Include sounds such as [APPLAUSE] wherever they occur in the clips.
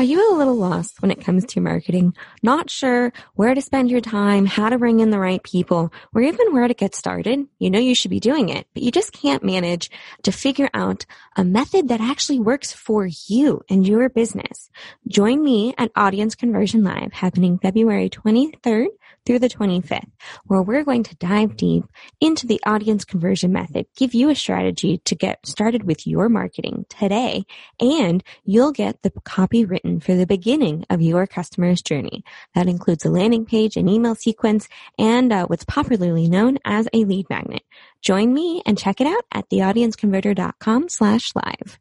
Are you a little lost when it comes to marketing? Not sure where to spend your time, how to bring in the right people, or even where to get started? You know you should be doing it, but you just can't manage to figure out a method that actually works for you and your business. Join me at Audience Conversion Live happening February 23rd through the 25th, where we're going to dive deep into the audience conversion method, give you a strategy to get started with your marketing today, and you'll get the copy written for the beginning of your customer's journey. That includes a landing page, an email sequence, and uh, what's popularly known as a lead magnet. Join me and check it out at theaudienceconverter.com slash live.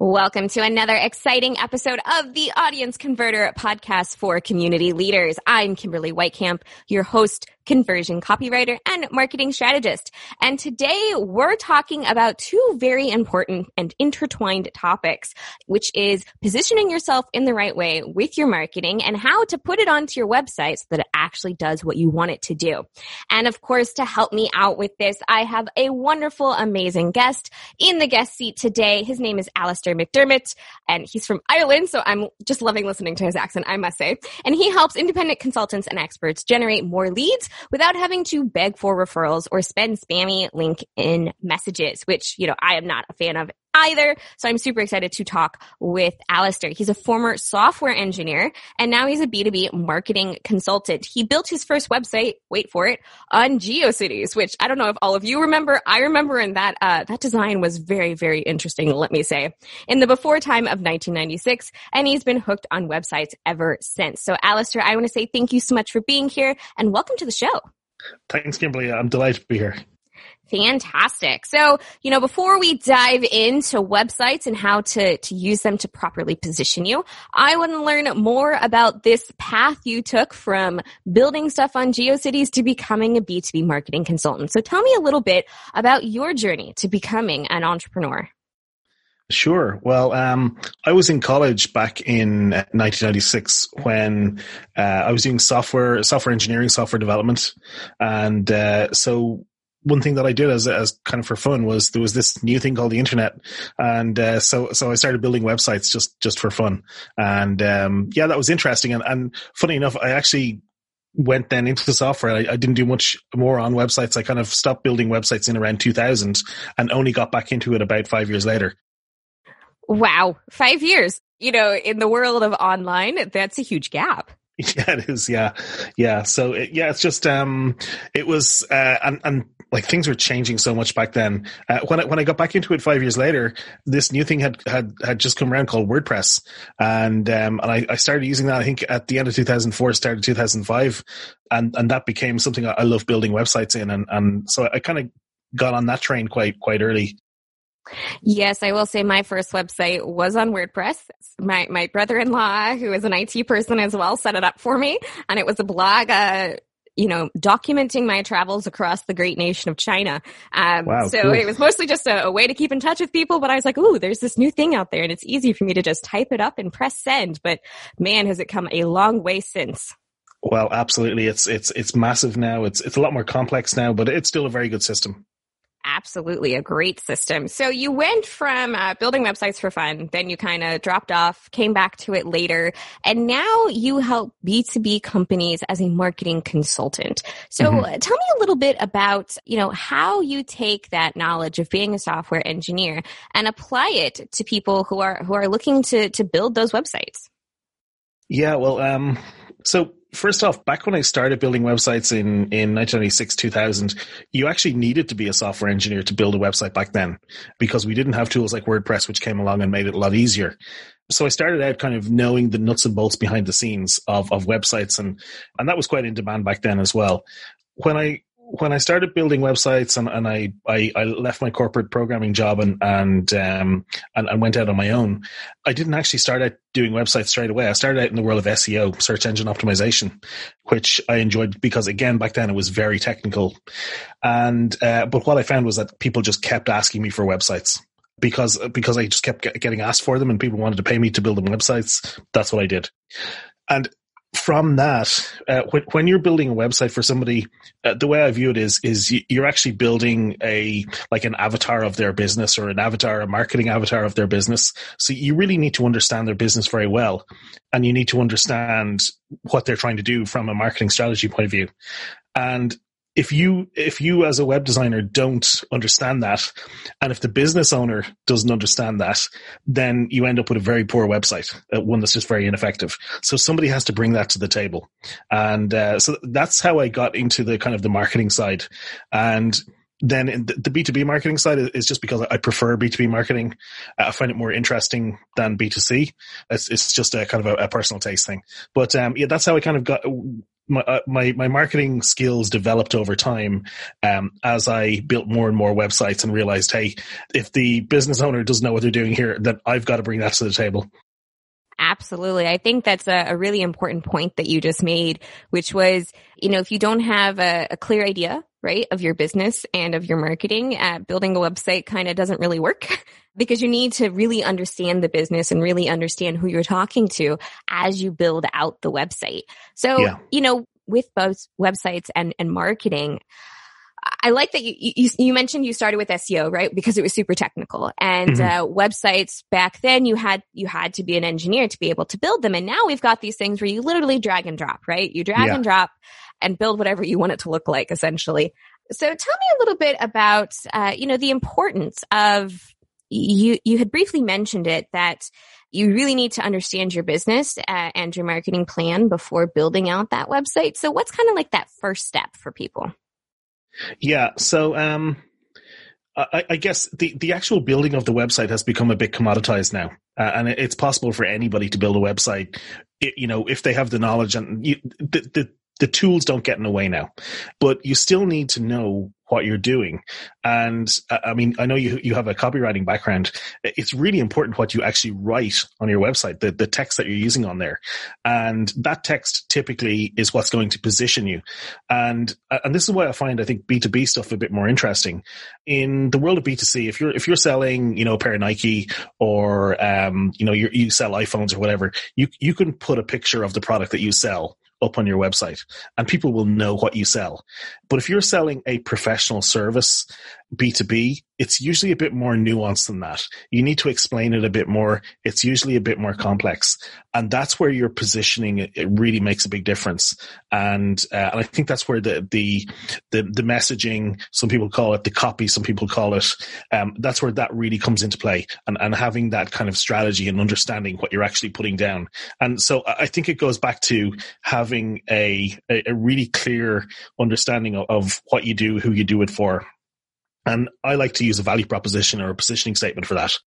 Welcome to another exciting episode of the Audience Converter podcast for community leaders. I'm Kimberly Weitkamp, your host conversion copywriter, and marketing strategist. And today we're talking about two very important and intertwined topics, which is positioning yourself in the right way with your marketing and how to put it onto your website so that it actually does what you want it to do. And of course, to help me out with this, I have a wonderful, amazing guest in the guest seat today. His name is Alastair McDermott and he's from Ireland. So I'm just loving listening to his accent, I must say. And he helps independent consultants and experts generate more leads without having to beg for referrals or spend spammy LinkedIn messages, which, you know, I am not a fan of either. So I'm super excited to talk with Alastair. He's a former software engineer and now he's a B2B marketing consultant. He built his first website, wait for it, on GeoCities, which I don't know if all of you remember. I remember and that, uh, that design was very, very interesting, let me say, in the before time of 1996. And he's been hooked on websites ever since. So Alastair, I want to say thank you so much for being here and welcome to the show. Thanks, Kimberly. I'm delighted to be here. Fantastic. So, you know, before we dive into websites and how to, to use them to properly position you, I want to learn more about this path you took from building stuff on GeoCities to becoming a B2B marketing consultant. So tell me a little bit about your journey to becoming an entrepreneur. Sure. Well, um, I was in college back in 1996 when uh, I was doing software, software engineering, software development, and uh, so one thing that I did as as kind of for fun was there was this new thing called the internet, and uh, so so I started building websites just just for fun, and um, yeah, that was interesting. And, and funny enough, I actually went then into the software. I, I, didn't do much more on websites. I kind of stopped building websites in around 2000 and only got back into it about five years later. Wow, five years. You know, in the world of online, that's a huge gap. [LAUGHS] Yeah, it is. Yeah, yeah. So it, yeah, it's just um, it was uh, and and like things were changing so much back then. Uh, when I, when I got back into it five years later, this new thing had had had just come around called WordPress, and um, and I, I started using that. I think at the end of 2004, started 2005, and and that became something I, I love building websites in, and and so I kind of got on that train quite quite early. Yes, I will say my first website was on WordPress. My my brother-in-law, who is an IT person as well, set it up for me, and it was a blog. Uh, you know, documenting my travels across the great nation of China. Um, wow, so cool. it was mostly just a, a, way to keep in touch with people. But I was like, ooh, there's this new thing out there, and it's easy for me to just type it up and press send. But man, has it come a long way since. Well, absolutely. It's it's it's massive now. It's it's a lot more complex now, but it's still a very good system. Absolutely a great system. So you went from uh, building websites for fun, then you kind of dropped off, came back to it later, and now you help B2B companies as a marketing consultant. So mm-hmm. tell me a little bit about, you know, how you take that knowledge of being a software engineer and apply it to people who are who are looking to to build those websites. Yeah, well, um so first off, back when I started building websites in, in 1996, 2000, you actually needed to be a software engineer to build a website back then because we didn't have tools like WordPress, which came along and made it a lot easier. So I started out kind of knowing the nuts and bolts behind the scenes of, of websites and, and that was quite in demand back then as well. When I when I started building websites and, and I, I, I, left my corporate programming job and and, um, and, and went out on my own, I didn't actually start out doing websites straight away. I started out in the world of SEO, search engine optimization, which I enjoyed because again back then it was very technical. And uh, but what I found was that people just kept asking me for websites because because I just kept getting asked for them and people wanted to pay me to build them websites. That's what I did. And from that, uh, when, when, you're building a website for somebody, uh, the way I view it is, is you're actually building a, like an avatar of their business or an avatar, a marketing avatar of their business. So you really need to understand their business very well. And you need to understand what they're trying to do from a marketing strategy point of view. And if you if you as a web designer don't understand that and if the business owner doesn't understand that then you end up with a very poor website uh, one that's just very ineffective so somebody has to bring that to the table and uh, so that's how i got into the kind of the marketing side and then the B2B marketing side is just because I prefer B2B marketing. I find it more interesting than B2C. It's, it's just a kind of a, a personal taste thing. But um, yeah, that's how I kind of got my, uh, my my marketing skills developed over time um, as I built more and more websites and realized, hey, if the business owner doesn't know what they're doing here, then I've got to bring that to the table. Absolutely. I think that's a, a really important point that you just made, which was, you know, if you don't have a, a clear idea, right, of your business and of your marketing, uh, building a website kind of doesn't really work [LAUGHS] because you need to really understand the business and really understand who you're talking to as you build out the website. So, yeah. you know, with both websites and, and marketing, I like that you, you, you, mentioned you started with SEO, right? Because it was super technical and, mm-hmm. uh, websites back then you had, you had to be an engineer to be able to build them. And now we've got these things where you literally drag and drop, right? You drag yeah. and drop and build whatever you want it to look like essentially. So tell me a little bit about, uh, you know, the importance of you, you had briefly mentioned it that you really need to understand your business uh, and your marketing plan before building out that website. So what's kind of like that first step for people? Yeah. So, um, I, I, guess the, the actual building of the website has become a bit commoditized now, uh, and it's possible for anybody to build a website. It, you know, if they have the knowledge and you, the, the the tools don't get in the way now, but you still need to know what you're doing. And uh, I mean, I know you you have a copywriting background. It's really important what you actually write on your website, the, the text that you're using on there. And that text typically is what's going to position you. And uh, and this is why I find I think B2B stuff a bit more interesting. In the world of B2C, if you're if you're selling, you know, a pair of Nike or um, you know, you you sell iPhones or whatever, you you can put a picture of the product that you sell up on your website and people will know what you sell. But if you're selling a professional service, B2B, it's usually a bit more nuanced than that. You need to explain it a bit more. It's usually a bit more complex. And that's where your positioning, it really makes a big difference. And, uh, and I think that's where the, the, the, the, messaging, some people call it the copy, some people call it, um, that's where that really comes into play and, and having that kind of strategy and understanding what you're actually putting down. And so I think it goes back to having a, a, really clear understanding of, of what you do, who you do it for, and I like to use a value proposition or a positioning statement for that.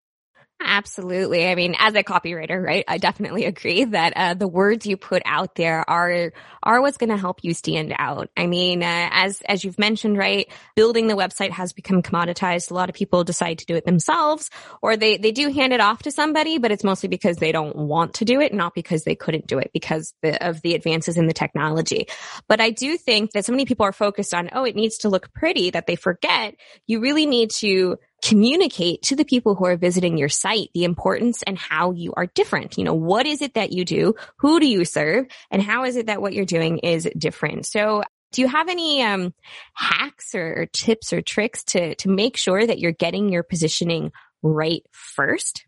Absolutely. I mean, as a copywriter, right? I definitely agree that uh, the words you put out there are are what's going to help you stand out. I mean, uh, as as you've mentioned, right? Building the website has become commoditized. A lot of people decide to do it themselves, or they they do hand it off to somebody, but it's mostly because they don't want to do it, not because they couldn't do it because the, of the advances in the technology. But I do think that so many people are focused on, oh, it needs to look pretty, that they forget you really need to communicate to the people who are visiting your site the importance and how you are different. You know, what is it that you do? Who do you serve? And how is it that what you're doing is different? So do you have any um, hacks or or tips or tricks to to make sure that you're getting your positioning right first?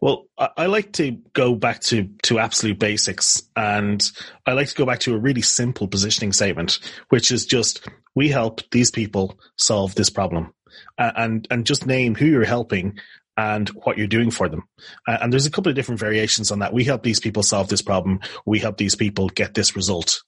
Well, I like to go back to, to absolute basics and I like to go back to a really simple positioning statement, which is just, we help these people solve this problem and and just name who you're helping and what you're doing for them. and there's a couple of different variations on that. We help these people solve this problem. We help these people get this result.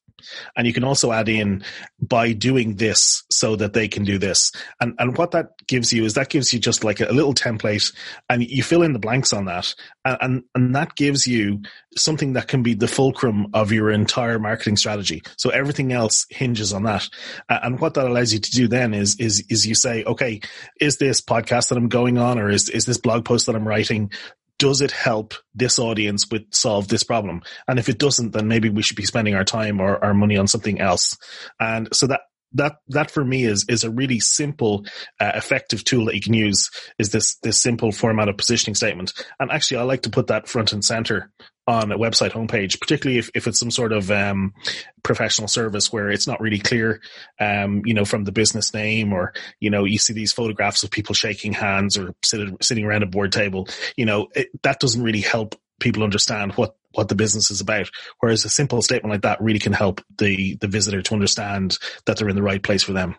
And you can also add in by doing this so that they can do this. And, and what that gives you is that gives you just like a little template and you fill in the blanks on that. And, and, and that gives you something that can be the fulcrum of your entire marketing strategy. So everything else hinges on that. And what that allows you to do then is, is, is you say, okay, is this podcast that I'm going on or is, is this blog post that I'm writing does it help this audience with solve this problem? And if it doesn't, then maybe we should be spending our time or our money on something else. And so that that that for me is is a really simple, uh, effective tool that you can use. Is this this simple format of positioning statement? And actually, I like to put that front and center on a website homepage, particularly if, if it's some sort of um, professional service where it's not really clear, um, you know, from the business name or, you know, you see these photographs of people shaking hands or sitting, sitting around a board table, you know, it, that doesn't really help people understand what, what the business is about. Whereas a simple statement like that really can help the, the visitor to understand that they're in the right place for them.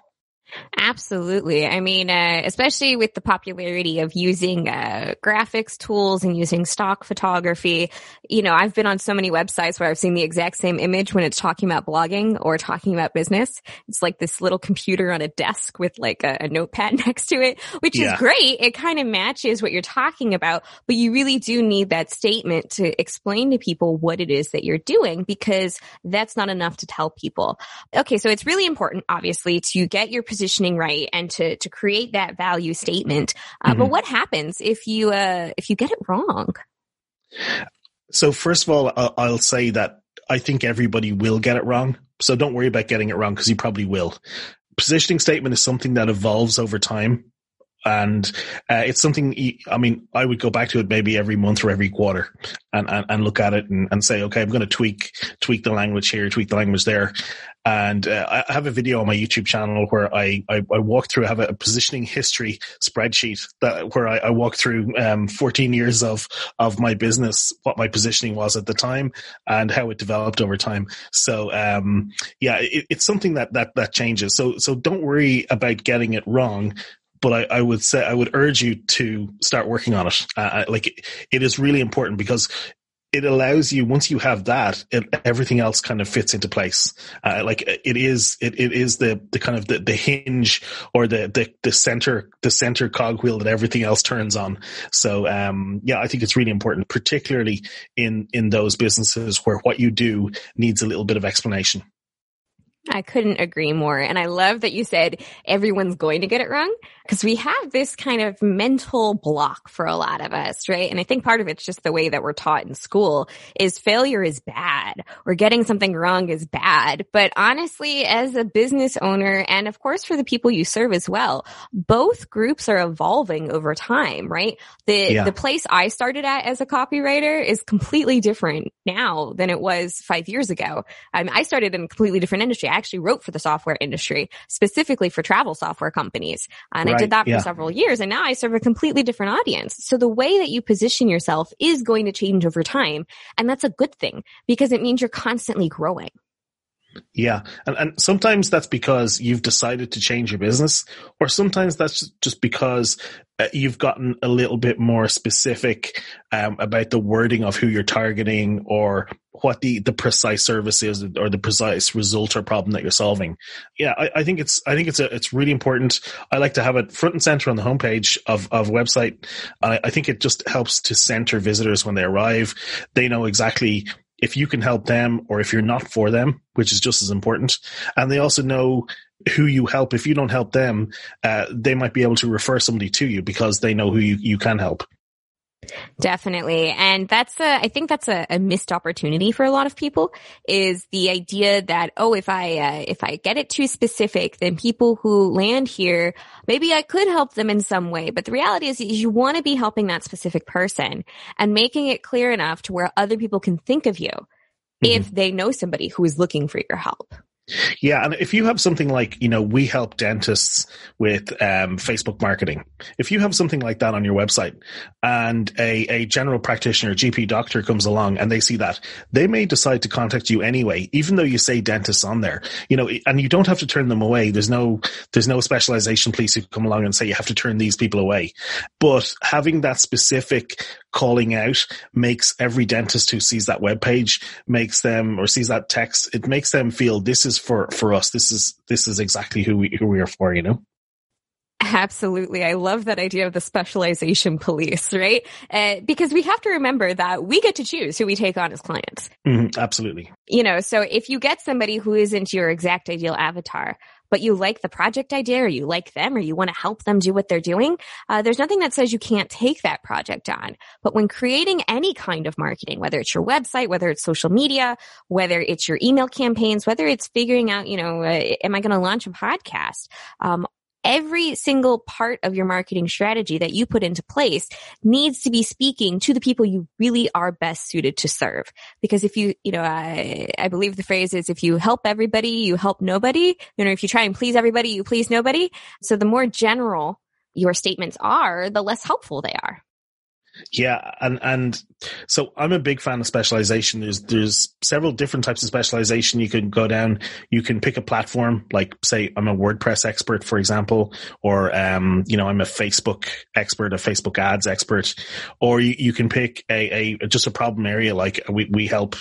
Absolutely. I mean, uh, especially with the popularity of using uh, graphics tools and using stock photography, you know, I've been on so many websites where I've seen the exact same image when it's talking about blogging or talking about business. It's like this little computer on a desk with like a, a notepad [LAUGHS] next to it, which yeah. is great. It kind of matches what you're talking about, but you really do need that statement to explain to people what it is that you're doing because that's not enough to tell people. Okay. So it's really important, obviously, to get your position positioning right and to to create that value statement. Uh, mm-hmm. But what happens if you uh, if you get it wrong? So first of all, I'll say that I think everybody will get it wrong. So don't worry about getting it wrong because you probably will. Positioning statement is something that evolves over time. And uh, it's something, I mean, I would go back to it maybe every month or every quarter and, and, and look at it and, and say, okay, I'm going to tweak, tweak the language here, tweak the language there. And uh, I have a video on my YouTube channel where I, I, I walk through, I have a positioning history spreadsheet that where I, I walk through um, 14 years of, of my business, what my positioning was at the time and how it developed over time. So, um, yeah, it, it's something that, that, that changes. So, so don't worry about getting it wrong but I, I, would say I would urge you to start working on it. Uh, like it is really important because it allows you once you have that it, everything else kind of fits into place. Uh, like it is it, it is the the kind of the, the hinge or the, the the center the center cogwheel that everything else turns on. So um yeah i think it's really important particularly in in those businesses where what you do needs a little bit of explanation I couldn't agree more. And I love that you said everyone's going to get it wrong because we have this kind of mental block for a lot of us, right? And I think part of it's just the way that we're taught in school is failure is bad or getting something wrong is bad. But honestly, as a business owner and of course for the people you serve as well, both groups are evolving over time, right? The, yeah. the place I started at as a copywriter is completely different now than it was five years ago. Um, I started in a completely different industry actually wrote for the software industry, specifically for travel software companies. And right, I did that for yeah. several years and now I serve a completely different audience. So the way that you position yourself is going to change over time. And that's a good thing because it means you're constantly growing. Yeah. And, and sometimes that's because you've decided to change your business, or sometimes that's just because uh, you've gotten a little bit more specific um, about the wording of who you're targeting or what the, the precise service is or the precise result or problem that you're solving. Yeah, I, I think it's I think it's a, it's really important. I like to have it front and center on the homepage of of website. I, I think it just helps to center visitors when they arrive. They know exactly if you can help them or if you're not for them, which is just as important. And they also know who you help. If you don't help them, uh, they might be able to refer somebody to you because they know who you, you can help. Definitely. And that's a, I think that's a, a, missed opportunity for a lot of people is the idea that, oh, if I, uh, if I get it too specific, then people who land here, maybe I could help them in some way. But the reality is you want to be helping that specific person and making it clear enough to where other people can think of you mm-hmm. if they know somebody who is looking for your help. Yeah, and if you have something like, you know, we help dentists with um, Facebook marketing. If you have something like that on your website and a, a general practitioner, GP doctor comes along and they see that, they may decide to contact you anyway, even though you say dentists on there, you know, and you don't have to turn them away. There's no, there's no specialization police who come along and say you have to turn these people away. But having that specific calling out makes every dentist who sees that web page makes them or sees that text, it makes them feel this is for, for us. This is, this is exactly who we, who we are for, you know? Absolutely. I love that idea of the specialization police, right? Uh, because we have to remember that we get to choose who we take on as clients. Mm-hmm, absolutely. You know, so if you get somebody who isn't your exact ideal avatar, but you like the project idea or you like them or you want to help them do what they're doing, uh, there's nothing that says you can't take that project on. But when creating any kind of marketing, whether it's your website, whether it's social media, whether it's your email campaigns, whether it's figuring out, you know, uh, am I going to launch a podcast? Um, every single part of your marketing strategy that you put into place needs to be speaking to the people you really are best suited to serve. Because if you, you know, I, I believe the phrase is if you help everybody, you help nobody. You know, if you try and please everybody, you please nobody. So the more general your statements are, the less helpful they are. Yeah, and and so I'm a big fan of specialization. There's there's several different types of specialization you can go down. You can pick a platform, like say I'm a WordPress expert, for example, or um, you know I'm a Facebook expert, a Facebook ads expert, or you, you can pick a, a just a problem area like we we help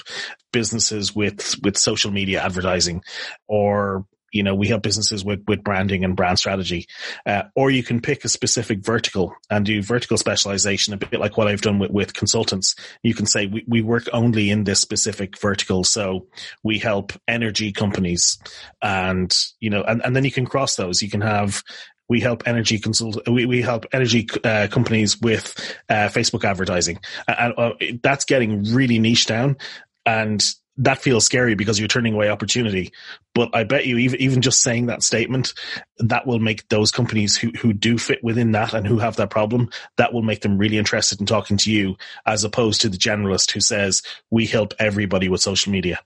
businesses with with social media advertising, or you know, we help businesses with, with branding and brand strategy. Uh, or you can pick a specific vertical and do vertical specialization, a bit like what I've done with, with consultants. You can say we, we work only in this specific vertical. So we help energy companies and, you know, and, and then you can cross those. You can have we help energy consult we, we help energy uh, companies with uh, facebook advertising and uh, that's getting really niche down and that feels scary because you're turning away opportunity. But I bet you, even, even just saying that statement, that will make those companies who, who do fit within that and who have that problem, that will make them really interested in talking to you as opposed to the generalist who says, we help everybody with social media.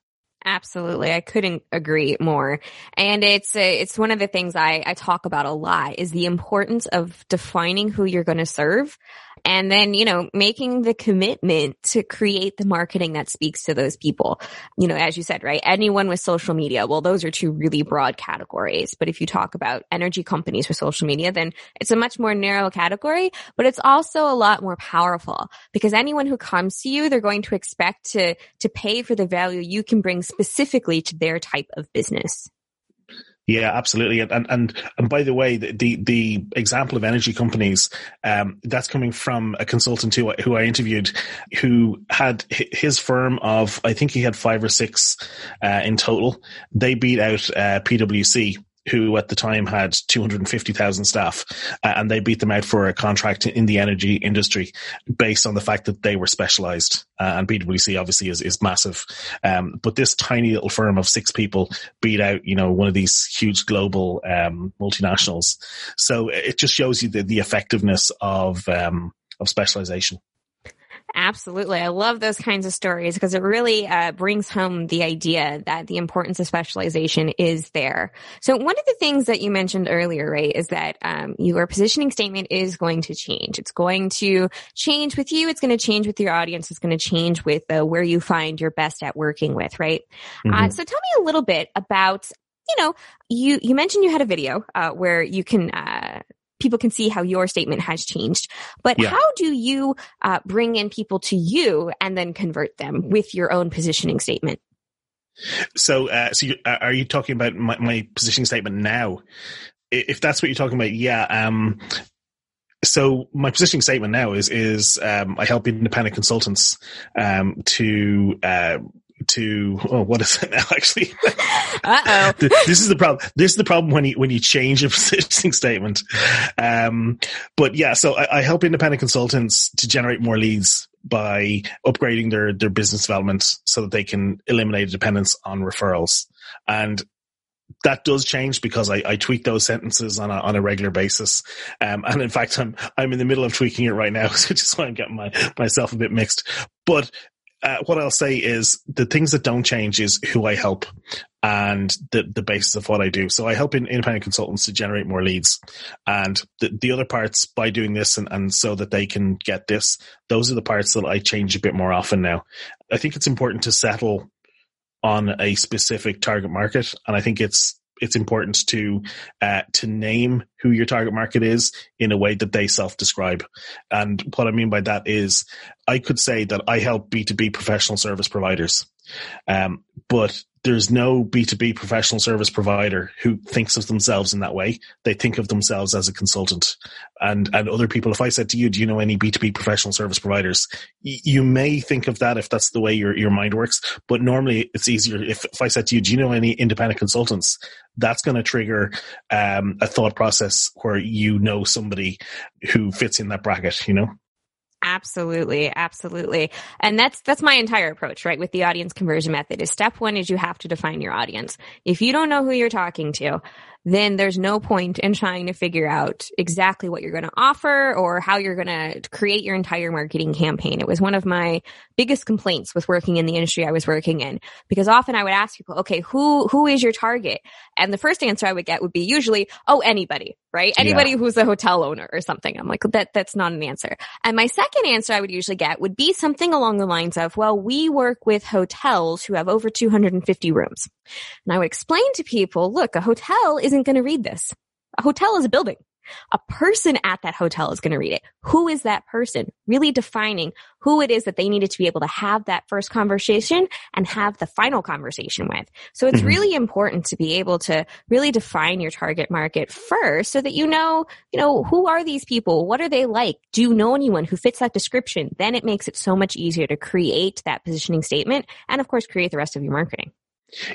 Absolutely. I couldn't agree more. And it's, uh, it's one of the things I, I talk about a lot is the importance of defining who you're going to serve and then, you know, making the commitment to create the marketing that speaks to those people. You know, as you said, right? Anyone with social media. Well, those are two really broad categories. But if you talk about energy companies with social media, then it's a much more narrow category, but it's also a lot more powerful because anyone who comes to you, they're going to expect to, to pay for the value you can bring specifically to their type of business. Yeah, absolutely. And, and, and by the way, the, the, example of energy companies, um, that's coming from a consultant who, who I interviewed who had his firm of, I think he had five or six, uh, in total. They beat out, uh, PwC who at the time had 250,000 staff, uh, and they beat them out for a contract in the energy industry based on the fact that they were specialized. Uh, and PwC obviously is, is massive. Um, but this tiny little firm of six people beat out, you know, one of these huge global, um, multinationals. So it just shows you the, the effectiveness of, um, of specialization. Absolutely. I love those kinds of stories because it really uh, brings home the idea that the importance of specialization is there. So one of the things that you mentioned earlier, right, is that um, your positioning statement is going to change. It's going to change with you. It's going to change with your audience. It's going to change with uh, where you find you're best at working with, right? Uh, mm-hmm. Uh, so tell me a little bit about you know, you, you mentioned you had a video, uh, where you can, uh, people can see how your statement has changed. But yeah. how do you uh, bring in people to you and then convert them with your own positioning statement? So, uh, so you, uh, are you talking about my, my, positioning statement now? If that's what you're talking about, yeah. Um, so my positioning statement now is is um, I help independent consultants um, to uh, to oh what is it now [LAUGHS] actually uh-oh [LAUGHS] this is the problem this is the problem when you when you change a [LAUGHS] positioning statement um but yeah so I, I, help independent consultants to generate more leads by upgrading their their business development so that they can eliminate dependence on referrals and that does change because I, I tweak those sentences on a, on a regular basis. Um, and in fact, I'm, I'm in the middle of tweaking it right now, which is why I'm getting my, myself a bit mixed. But uh, what I'll say is the things that don't change is who I help and the, the basis of what I do. So I help in independent consultants to generate more leads and the, the other parts by doing this and, and so that they can get this, those are the parts that I change a bit more often now. I think it's important to settle on a specific target market. And I think it's, it's important to uh, to name who your target market is in a way that they self-describe. And what I mean by that is, I could say that I help B two B professional service providers, um, but there's no B2B professional service provider who thinks of themselves in that way. They think of themselves as a consultant and, and other people. If I said to you, do you know any B2B professional service providers? Y- you may think of that if that's the way your, your mind works, but normally it's easier if, if I said to you, do you know any independent consultants? That's going to trigger, um, a thought process where you know somebody who fits in that bracket, you know? Absolutely, absolutely. And that's that's my entire approach, right? With the audience conversion method is step 1 is you have to define your audience. If you don't know who you're talking to, then there's no point in trying to figure out exactly what you're going to offer or how you're going to create your entire marketing campaign. It was one of my biggest complaints with working in the industry I was working in because often I would ask people, okay, who, who is your target? And the first answer I would get would be usually, oh, anybody, right? Anybody yeah. who's a hotel owner or something. I'm like, that, that's not an answer. And my second answer I would usually get would be something along the lines of, well, we work with hotels who have over 250 rooms. And I would explain to people, look, a hotel isn't going to read this. A hotel is a building. A person at that hotel is going to read it. Who is that person? Really defining who it is that they needed to be able to have that first conversation and have the final conversation with. So it's mm-hmm. really important to be able to really define your target market first so that you know, you know, who are these people? What are they like? Do you know anyone who fits that description? Then it makes it so much easier to create that positioning statement and of course create the rest of your marketing.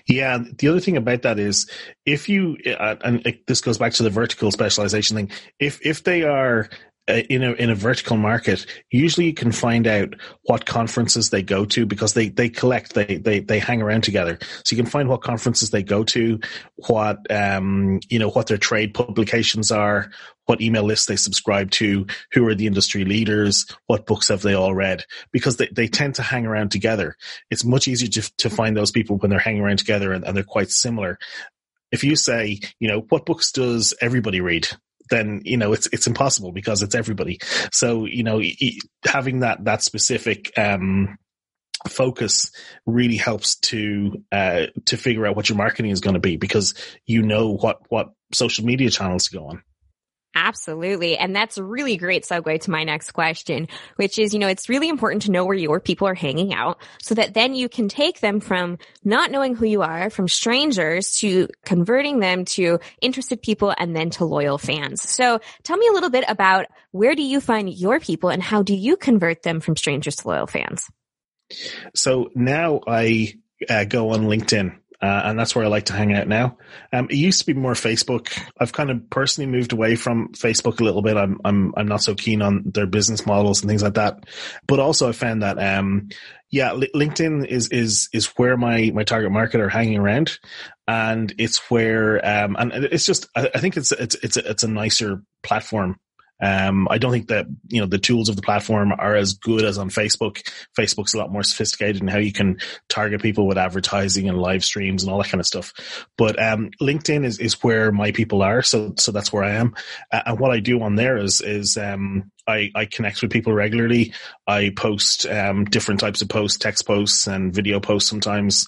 Yeah, the other thing about that is if you uh, and this goes back to the vertical specialization thing. If if they are uh, in a in a vertical market, usually you can find out what conferences they go to because they they collect they they they hang around together. So you can find what conferences they go to, what um you know what their trade publications are, what email lists they subscribe to, who are the industry leaders, what books have they all read, because they, they tend to hang around together. It's much easier to, to find those people when they're hanging around together and, and they're quite similar. If you say, you know, what books does everybody read? Then you know it's it's impossible because it's everybody. So you know having that that specific um, focus really helps to uh, to figure out what your marketing is going to be because you know what what social media channels to go on. Absolutely. And that's a really great segue to my next question, which is, you know, it's really important to know where your people are hanging out so that then you can take them from not knowing who you are, from strangers to converting them to interested people and then to loyal fans. So tell me a little bit about where do you find your people and how do you convert them from strangers to loyal fans? So now I uh, go on LinkedIn uh, and that's where I like to hang out now. Um, it used to be more Facebook. I've kind of personally moved away from Facebook a little bit. I'm I'm I'm not so keen on their business models and things like that. But also, I found that um, yeah, LinkedIn is is is where my my target market are hanging around, and it's where um, and it's just I, I think it's it's it's a, it's a nicer platform um, I don't think that, you know, the tools of the platform are as good as on Facebook. Facebook's a lot more sophisticated in how you can target people with advertising and live streams and all that kind of stuff. But, um, LinkedIn is, is where my people are. So, so that's where I am. Uh, and what I do on there is, is, um, I, I connect with people regularly. I post um, different types of posts, text posts and video posts sometimes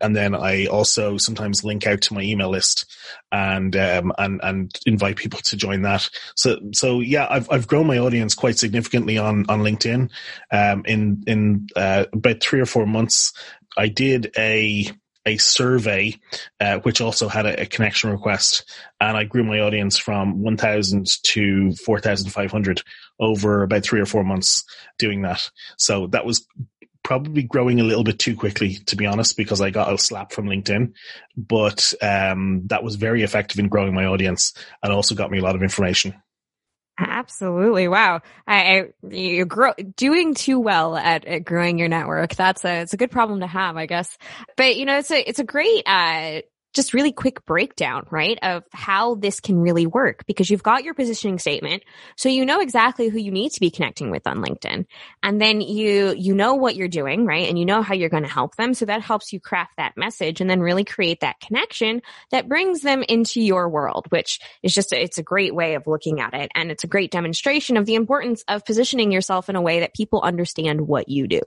and then I also sometimes link out to my email list and um, and and invite people to join that. So so yeah, I've I've grown my audience quite significantly on on LinkedIn. Um, in in uh, about three or four months, I did a a survey, uh, which also had a, a, connection request, and I grew my audience from 1,000 to 4,500 over about three or four months doing that. So that was probably growing a little bit too quickly, to be honest, because I got a slap from LinkedIn. But um, that was very effective in growing my audience and also got me a lot of information. Absolutely. Wow. I, I you're grow, doing too well at, at, growing your network. That's a, it's a good problem to have, I guess. But you know, it's a, it's a great, uh, just really quick breakdown, right, of how this can really work because you've got your positioning statement. So you know exactly who you need to be connecting with on LinkedIn. And then you, you know what you're doing, right? And you know how you're going to help them. So that helps you craft that message and then really create that connection that brings them into your world, which is just, it's a great way of looking at it. And it's a great demonstration of the importance of positioning yourself in a way that people understand what you do.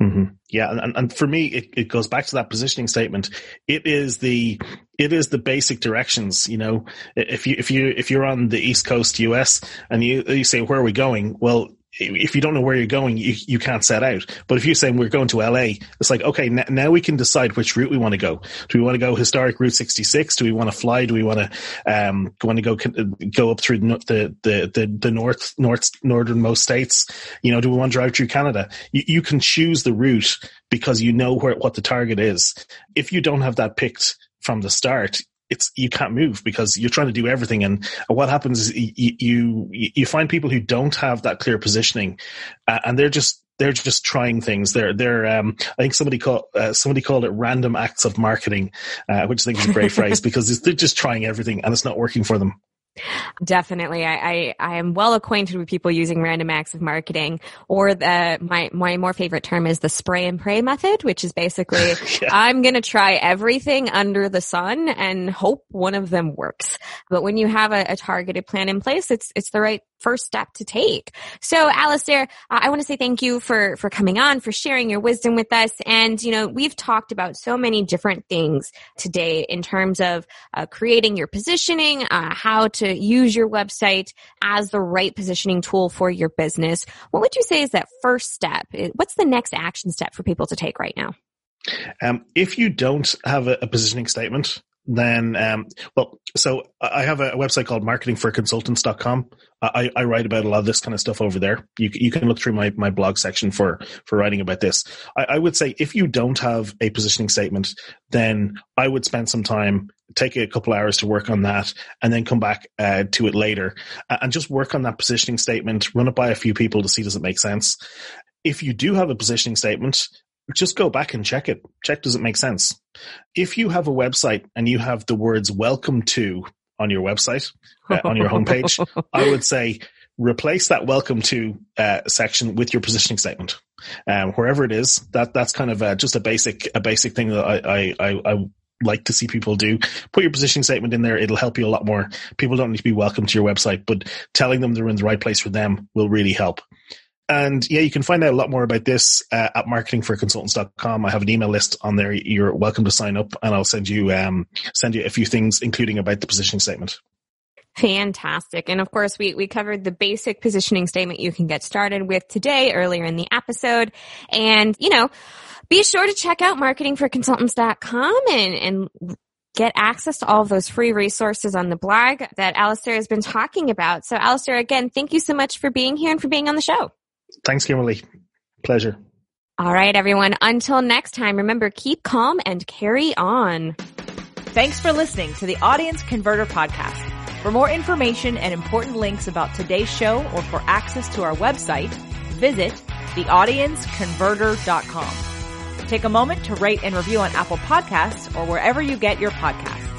Mm-hmm. Yeah, and, and for me, it, it goes back to that positioning statement. It is the it is the basic directions. You know, if you if you if you're on the East Coast U.S. and you you say where are we going, well, if you don't know where you're going, you, you can't set out. But if you're saying we're going to LA, it's like, okay, n- now we can decide which route we want to go. Do we want to go historic Route 66? Do we want to fly? Do we want to, um, want to go, go up through the, the, the, the north, north, northernmost states? You know, do we want to drive through Canada? You, you can choose the route because you know where, what the target is. If you don't have that picked from the start, it's you can't move because you're trying to do everything. And what happens is you you, you find people who don't have that clear positioning, uh, and they're just they're just trying things. They're they're um, I think somebody called uh, somebody called it random acts of marketing, uh, which I think is a great [LAUGHS] phrase because they're just trying everything and it's not working for them. Definitely. I, I, I, am well acquainted with people using random acts of marketing or the, my, my more favorite term is the spray and pray method, which is basically, [LAUGHS] yeah. I'm going to try everything under the sun and hope one of them works. But when you have a, a targeted plan in place, it's, it's the right first step to take. So Alastair, I want to say thank you for, for coming on, for sharing your wisdom with us. And, you know, we've talked about so many different things today in terms of uh, creating your positioning, uh, how to use your website as the right positioning tool for your business. What would you say is that first step? What's the next action step for people to take right now? Um, if you don't have a, a positioning statement, then um, well so i have a website called marketingforconsultants.com I, I write about a lot of this kind of stuff over there. You, you can look through my, my blog section for for writing about this. I, I would say if you don't have a positioning statement then i would spend some time take a couple hours to work on that and then come back uh, to it later. And just work on that positioning statement run it by a few people to see does it make sense. If you do have a positioning statement just go back and check it. Check does it make sense? If you have a website and you have the words welcome to on your website, uh, on your homepage, [LAUGHS] I would say replace that welcome to uh, section with your positioning statement. Um, wherever it is, that that's kind of just a basic a basic thing that I, I, I, I like to see people do. Put your positioning statement in there. It'll help you a lot more. People don't need to be welcome to your website, but telling them they're in the right place for them will really help. And yeah, you can find out a lot more about this uh, at marketingforconsultants.com. I have an email list on there. You're welcome to sign up and I'll send you, um, send you a few things, including about the positioning statement. Fantastic. And of course, we, we covered the basic positioning statement you can get started with today earlier in the episode. And, you know, be sure to check out marketingforconsultants.com and, and get access to all of those free resources on the blog that Alastair has been talking about. So Alastair, again, thank you so much for being here and for being on the show. Thanks, Kimberly. Pleasure. All right, everyone. Until next time, remember, keep calm and carry on. Thanks for listening to the Audience Converter Podcast. For more information and important links about today's show or for access to our website, visit theaudienceconverter.com. Take a moment to rate and review on Apple Podcasts or wherever you get your podcasts.